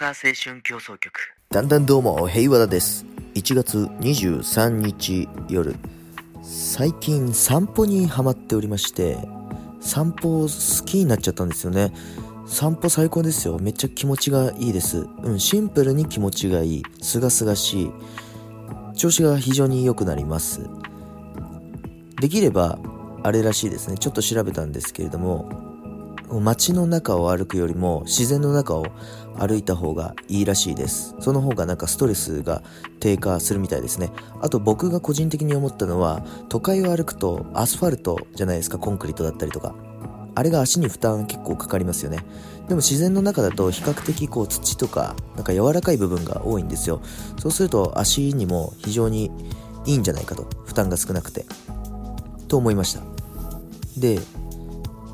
サー青春競争曲。だんだんどうも平和田です。1月23日夜。最近散歩にハマっておりまして散歩好きになっちゃったんですよね。散歩最高ですよ。めっちゃ気持ちがいいです。うんシンプルに気持ちがいい。すがすがしい。調子が非常に良くなります。できればあれらしいですね。ちょっと調べたんですけれども街の中を歩くよりも自然の中を歩いた方がいいらしいです。その方がなんかストレスが低下するみたいですね。あと僕が個人的に思ったのは都会を歩くとアスファルトじゃないですかコンクリートだったりとか。あれが足に負担結構かかりますよね。でも自然の中だと比較的こう土とかなんか柔らかい部分が多いんですよ。そうすると足にも非常にいいんじゃないかと。負担が少なくて。と思いました。で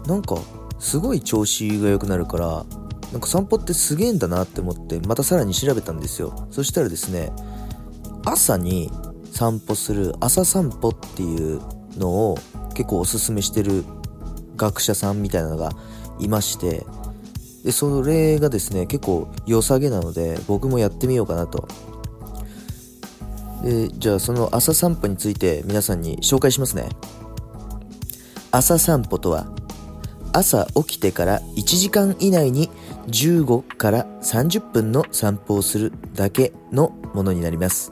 なんかすごい調子が良くなるからなんか散歩ってすげえんだなって思ってまたさらに調べたんですよ。そしたらですね朝に散歩する朝散歩っていうのを結構おすすめしてる学者さんみたいなのがいましてでそれがですね結構良さげなので僕もやってみようかなと。でじゃあその朝散歩について皆さんに紹介しますね。朝散歩とは朝起きてから1時間以内に15から30分の散歩をするだけのものになります。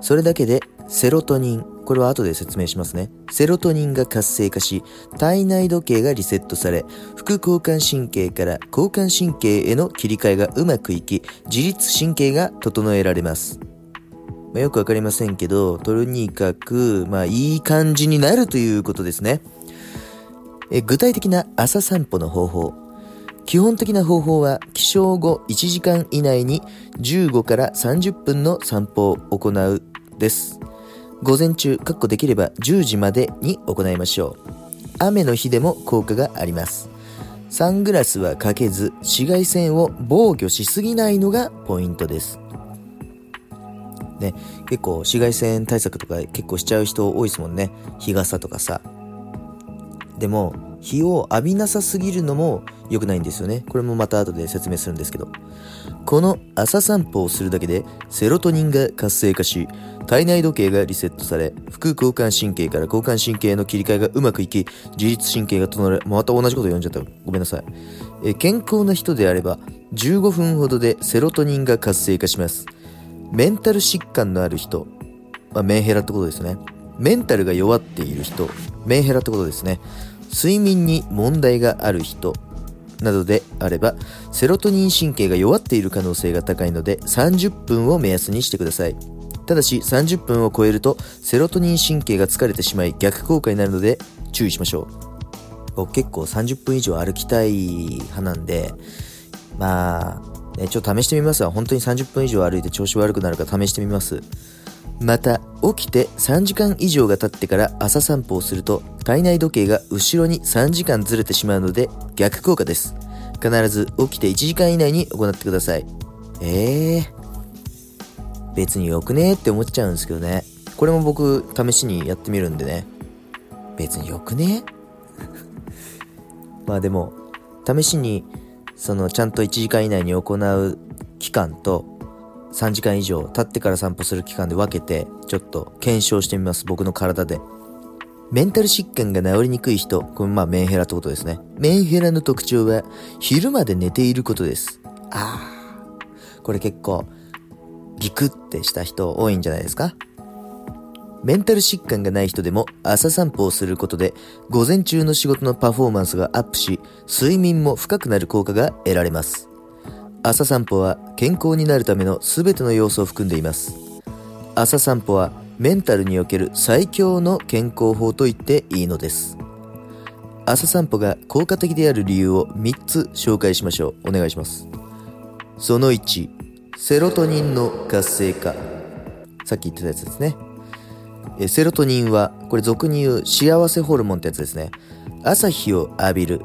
それだけでセロトニン、これは後で説明しますね。セロトニンが活性化し、体内時計がリセットされ、副交感神経から交感神経への切り替えがうまくいき、自律神経が整えられます。まあ、よくわかりませんけど、とにかく、まあいい感じになるということですね。え具体的な朝散歩の方法。基本的な方法は起床後1時間以内に15から30分の散歩を行うです。午前中かっこできれば10時までに行いましょう。雨の日でも効果があります。サングラスはかけず紫外線を防御しすぎないのがポイントです。ね、結構紫外線対策とか結構しちゃう人多いですもんね。日傘とかさ。でも日を浴びなさすぎるのも良くないんですよね。これもまた後で説明するんですけど。この朝散歩をするだけでセロトニンが活性化し体内時計がリセットされ副交感神経から交感神経への切り替えがうまくいき自律神経が整えまた同じこと読んじゃった。ごめんなさい。え健康な人であれば15分ほどでセロトニンが活性化します。メンタル疾患のある人、まあ、メンヘラってことですね。メンタルが弱っている人メンヘラってことですね。睡眠に問題がある人などであればセロトニン神経が弱っている可能性が高いので30分を目安にしてください。ただし30分を超えるとセロトニン神経が疲れてしまい逆効果になるので注意しましょう。僕結構30分以上歩きたい派なんでまあ、ね、ちょっと試してみますわ。本当に30分以上歩いて調子悪くなるか試してみます。また起きて3時間以上が経ってから朝散歩をすると体内時計が後ろに3時間ずれてしまうので逆効果です。必ず起きて1時間以内に行ってください。えー、別によくねって思っちゃうんですけどね。これも僕試しにやってみるんでね。別によくね まあでも試しにそのちゃんと1時間以内に行う期間と3時間以上経ってから散歩する期間で分けてちょっと検証してみます。僕の体で。メンタル疾患が治りにくい人。これまあメンヘラってことですね。メンヘラの特徴は昼まで寝ていることです。ああこれ結構ギクってした人多いんじゃないですか。メンタル疾患がない人でも朝散歩をすることで午前中の仕事のパフォーマンスがアップし睡眠も深くなる効果が得られます。朝散歩は健康になるための全ての要素を含んでいます。朝散歩はメンタルにおける最強の健康法と言っていいのです。朝散歩が効果的である理由を3つ紹介しましょう。お願いします。その1セロトニンの活性化。さっき言ってたやつですね。えセロトニンはこれ俗に言う幸せホルモンってやつですね。朝日を浴びる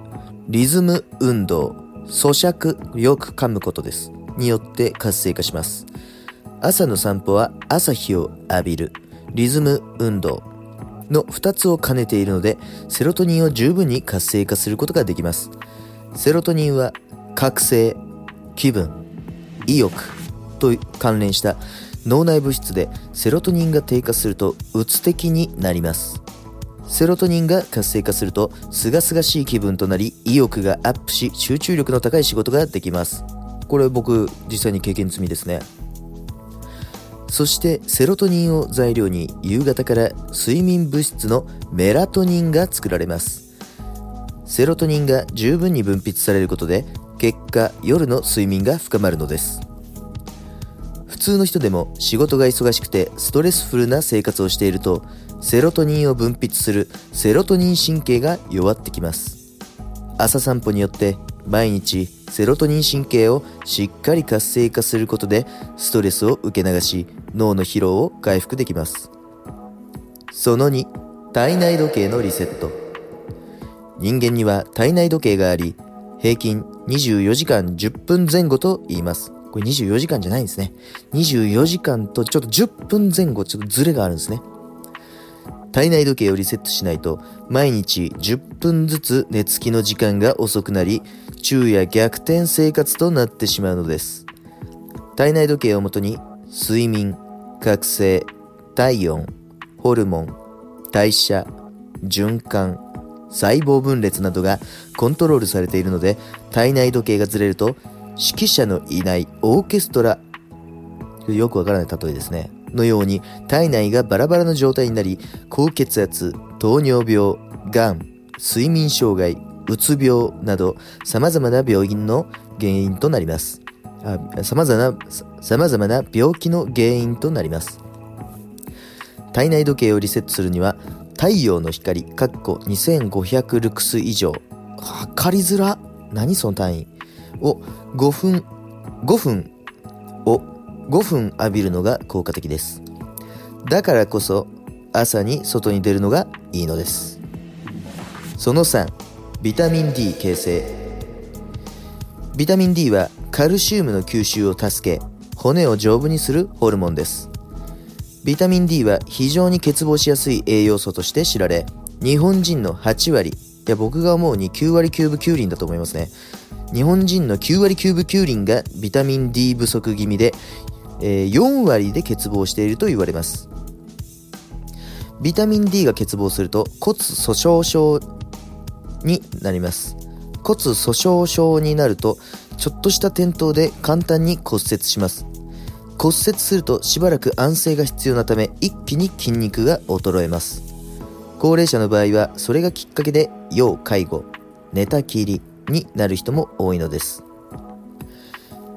リズム運動。咀嚼、よく噛むことです。によって活性化します。朝の散歩は朝日を浴びる、リズム運動の2つを兼ねているので、セロトニンを十分に活性化することができます。セロトニンは覚醒、気分、意欲と関連した脳内物質でセロトニンが低下するとうつ的になりますセロトニンが活性化すると清々しい気分となり意欲がアップし集中力の高い仕事ができます。これ僕実際に経験済みですね。そしてセロトニンを材料に夕方から睡眠物質のメラトニンが作られます。セロトニンが十分に分泌されることで結果夜の睡眠が深まるのです。普通の人でも仕事が忙しくてストレスフルな生活をしているとセロトニンを分泌するセロトニン神経が弱ってきます。朝散歩によって毎日セロトニン神経をしっかり活性化することでストレスを受け流し脳の疲労を回復できます。その2体内時計のリセット。人間には体内時計があり平均24時間10分前後と言います。これ24時間じゃないんですね。24時間とちょっと10分前後ちょっとズレがあるんですね。体内時計をリセットしないと毎日10分ずつ寝つきの時間が遅くなり昼夜逆転生活となってしまうのです。体内時計をもとに睡眠覚醒体温ホルモン代謝循環細胞分裂などがコントロールされているので体内時計がずれると指揮者のいないオーケストラ。よくわからない例えですね。のように体内がバラバラの状態になり高血圧糖尿病がん睡眠障害うつ病など様々な病院の原因となります。様々な様々な病気の原因となります。体内時計をリセットするには太陽の光かっこ2500ルクス以上。測りづら。何その単位。を5分5分を5分浴びるのが効果的です。だからこそ朝に外に出るのがいいのです。その3ビタミン D 形成。ビタミン D はカルシウムの吸収を助け骨を丈夫にするホルモンです。ビタミン D は非常に欠乏しやすい栄養素として知られ日本人の8割いや僕が思うに9割9分9厘だと思いますね。日本人の9割9分9厘がビタミン D 不足気味でえー、4割で欠乏していると言われます。ビタミン D が欠乏すると骨粗しょう症になります。骨粗しょう症になるとちょっとした転倒で簡単に骨折します。骨折するとしばらく安静が必要なため一気に筋肉が衰えます。高齢者の場合はそれがきっかけで要介護寝たきりになる人も多いのです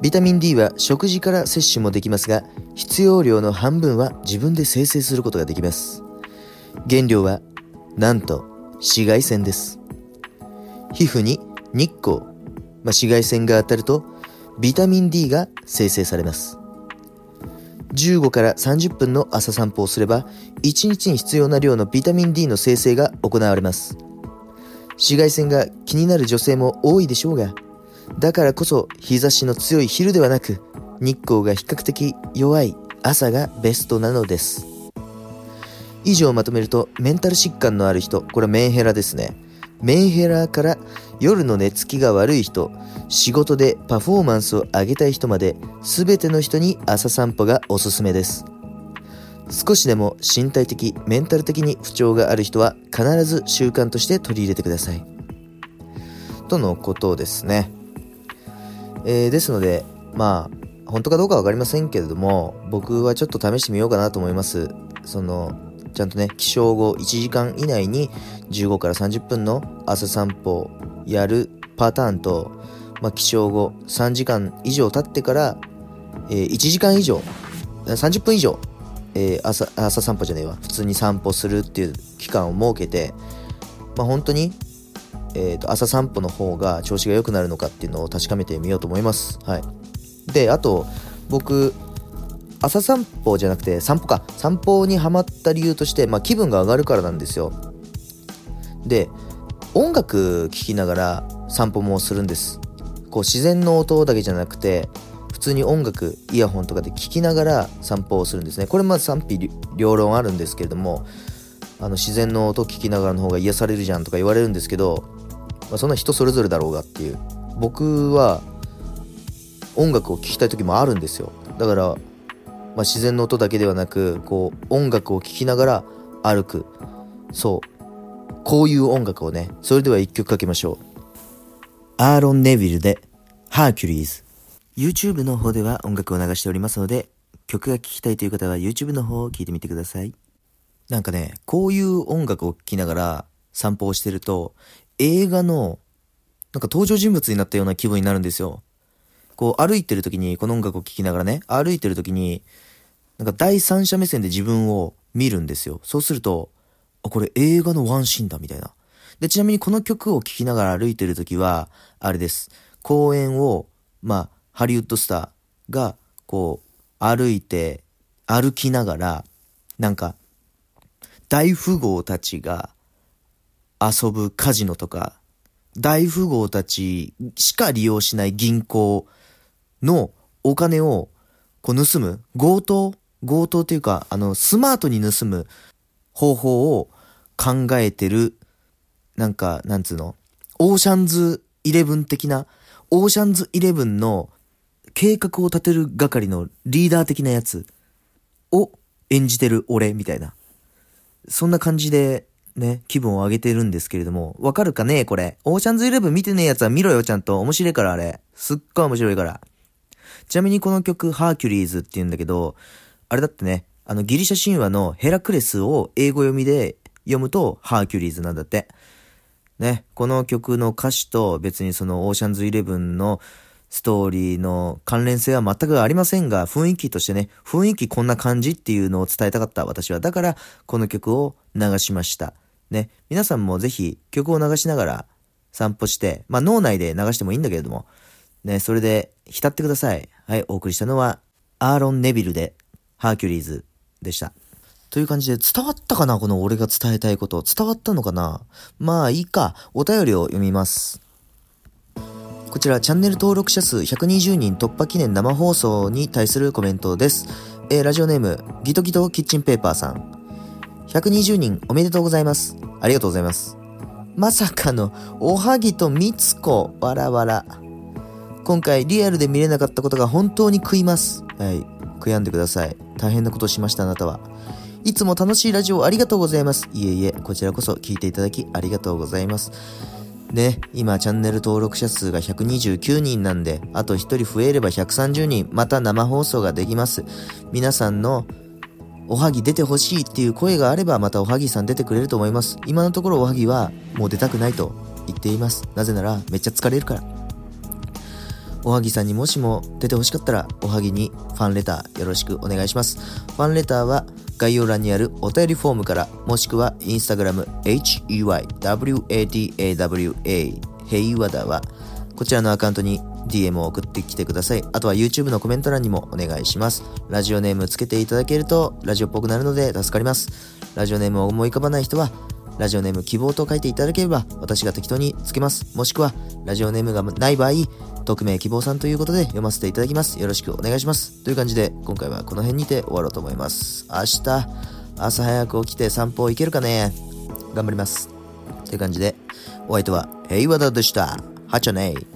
ビタミン D は食事から摂取もできますが、必要量の半分は自分で生成することができます。原料は、なんと、紫外線です。皮膚に日光、まあ、紫外線が当たると、ビタミン D が生成されます。15から30分の朝散歩をすれば、1日に必要な量のビタミン D の生成が行われます。紫外線が気になる女性も多いでしょうが、だからこそ日差しの強い昼ではなく日光が比較的弱い朝がベストなのです。以上まとめるとメンタル疾患のある人これはメンヘラですね。メンヘラから夜の寝つきが悪い人仕事でパフォーマンスを上げたい人まで全ての人に朝散歩がおすすめです。少しでも身体的メンタル的に不調がある人は必ず習慣として取り入れてくださいとのことですねえー、ですので、まあ、本当かどうか分かりませんけれども、僕はちょっと試してみようかなと思います。その、ちゃんとね、起床後1時間以内に15から30分の朝散歩をやるパターンと、まあ、起床後3時間以上経ってから、えー、1時間以上、30分以上、えー、朝朝散歩じゃねえわ、普通に散歩するっていう期間を設けて、まあ、本当にえー、と朝散歩の方が調子が良くなるのかっていうのを確かめてみようと思います。はい、であと僕朝散歩じゃなくて散歩か散歩にはまった理由として、まあ、気分が上がるからなんですよ。で音楽聴きながら散歩もするんです。こう自然の音だけじゃなくて通に音楽イヤホンとかで聴きながら散歩をするんですね。これまず賛否両論あるんですけれどもあの自然の音聞きながらの方が癒されるじゃんとか言われるんですけどまあ、そんな人それぞれだろうがっていう。僕は音楽を聴きたい時もあるんですよ。だから、まあ、自然の音だけではなくこう音楽を聴きながら歩く。そう。こういう音楽をねそれでは一曲かけましょう。アーロン・ネビルでハーキュリーズ。YouTube の方では音楽を流しておりますので曲が聴きたいという方は YouTube の方を聴いてみてください。なんかねこういう音楽を聴きながら散歩をしてると映画のなんか登場人物になったような気分になるんですよ。こう歩いてる時にこの音楽を聴きながらね歩いてる時になんか第三者目線で自分を見るんですよ。そうするとあこれ映画のワンシーンだみたいな。でちなみにこの曲を聴きながら歩いてる時はあれです。公園をまあハリウッドスターがこう歩いて歩きながらなんか大富豪たちが遊ぶカジノとか大富豪たちしか利用しない銀行のお金をこう盗む強盗強盗というか、あの、スマートに盗む方法を考えてる、なんか、なんつうのオーシャンズイレブン的な、オーシャンズイレブンの計画を立てる係のリーダー的なやつを演じてる俺みたいな。そんな感じでね、気分を上げてるんですけれども、わかるかねこれ。オーシャンズイレブン見てねえやつは見ろよ、ちゃんと。面白いから、あれ。すっごい面白いから。ちなみにこの曲、ハーキュリーズって言うんだけど、あれだってね、あのギリシャ神話のヘラクレスを英語読みで読むとハーキュリーズなんだって。ね、この曲の歌詞と別にそのオーシャンズイレブンのストーリーの関連性は全くありませんが、雰囲気としてね、雰囲気こんな感じっていうのを伝えたかった私は。だから、この曲を流しました。ね、皆さんもぜひ曲を流しながら散歩して、まあ脳内で流してもいいんだけれども、ね、それで浸ってください。はい、お送りしたのは、アーロン・ネビルで、ハーキュリーズでした。という感じで伝わったかな？この俺が伝えたいこと。伝わったのかな？まあいいか。お便りを読みます。こちらチャンネル登録者数120人突破記念生放送に対するコメントです。えー、ラジオネーム、ギトギトキッチンペーパーさん。120人おめでとうございます。ありがとうございます。まさかの、おはぎとみつこ、わらわら。今回リアルで見れなかったことが本当に食います。はい。悔やんでください。大変なことをしましたあなたは。いつも楽しいラジオありがとうございます。いえいえ、こちらこそ聞いていただきありがとうございます。ね、今チャンネル登録者数が129人なんで、あと1人増えれば130人、また生放送ができます。皆さんのおはぎ出てほしいっていう声があればまたおはぎさん出てくれると思います。今のところおはぎはもう出たくないと言っています。なぜならめっちゃ疲れるから。おはぎさんにもしも出てほしかったらおはぎにファンレターよろしくお願いします。ファンレターは概要欄にあるお便りフォームからもしくはインスタグラム HEYWADAWA ヘイワダはこちらのアカウントに DM を送ってきてください。あとは YouTube のコメント欄にもお願いします。ラジオネームつけていただけるとラジオっぽくなるので助かります。ラジオネームを思い浮かばない人はラジオネーム希望と書いていただければ私が適当につけます。もしくはラジオネームがない場合、匿名希望さんということで読ませていただきます。よろしくお願いします。という感じで今回はこの辺にて終わろうと思います。明日朝早く起きて散歩行けるかね？頑張ります。という感じでお相手は平和だでした。はちゃねー。